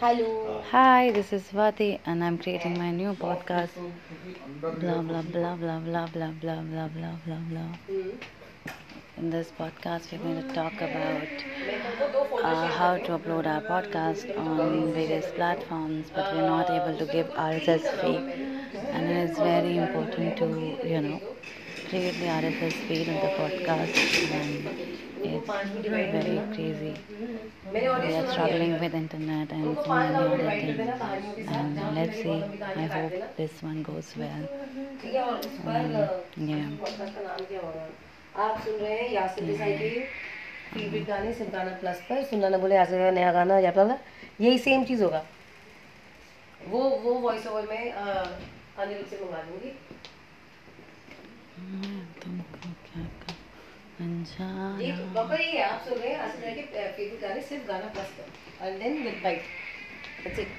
Hello. Hi, this is Swati, and I'm creating my new podcast. Blah blah blah blah blah blah blah blah blah blah blah. Hmm. In this podcast, we're going to talk about uh, how to upload our podcast on various platforms, but we're not able to give RSS feed, and it is very important to you know the RSS feed of the podcast, and it's very crazy. We are struggling with internet and so many other things. And let's see. I hope this one goes well. है Um, yeah. आप सुन रहे हैं यासिर गाने plus पर सुनना ना बोले नया गाना यही सेम चीज़ होगा वो वो वॉइस ओवर में अनिल से मंगा दूँगी सिर्फ़ गाना बस और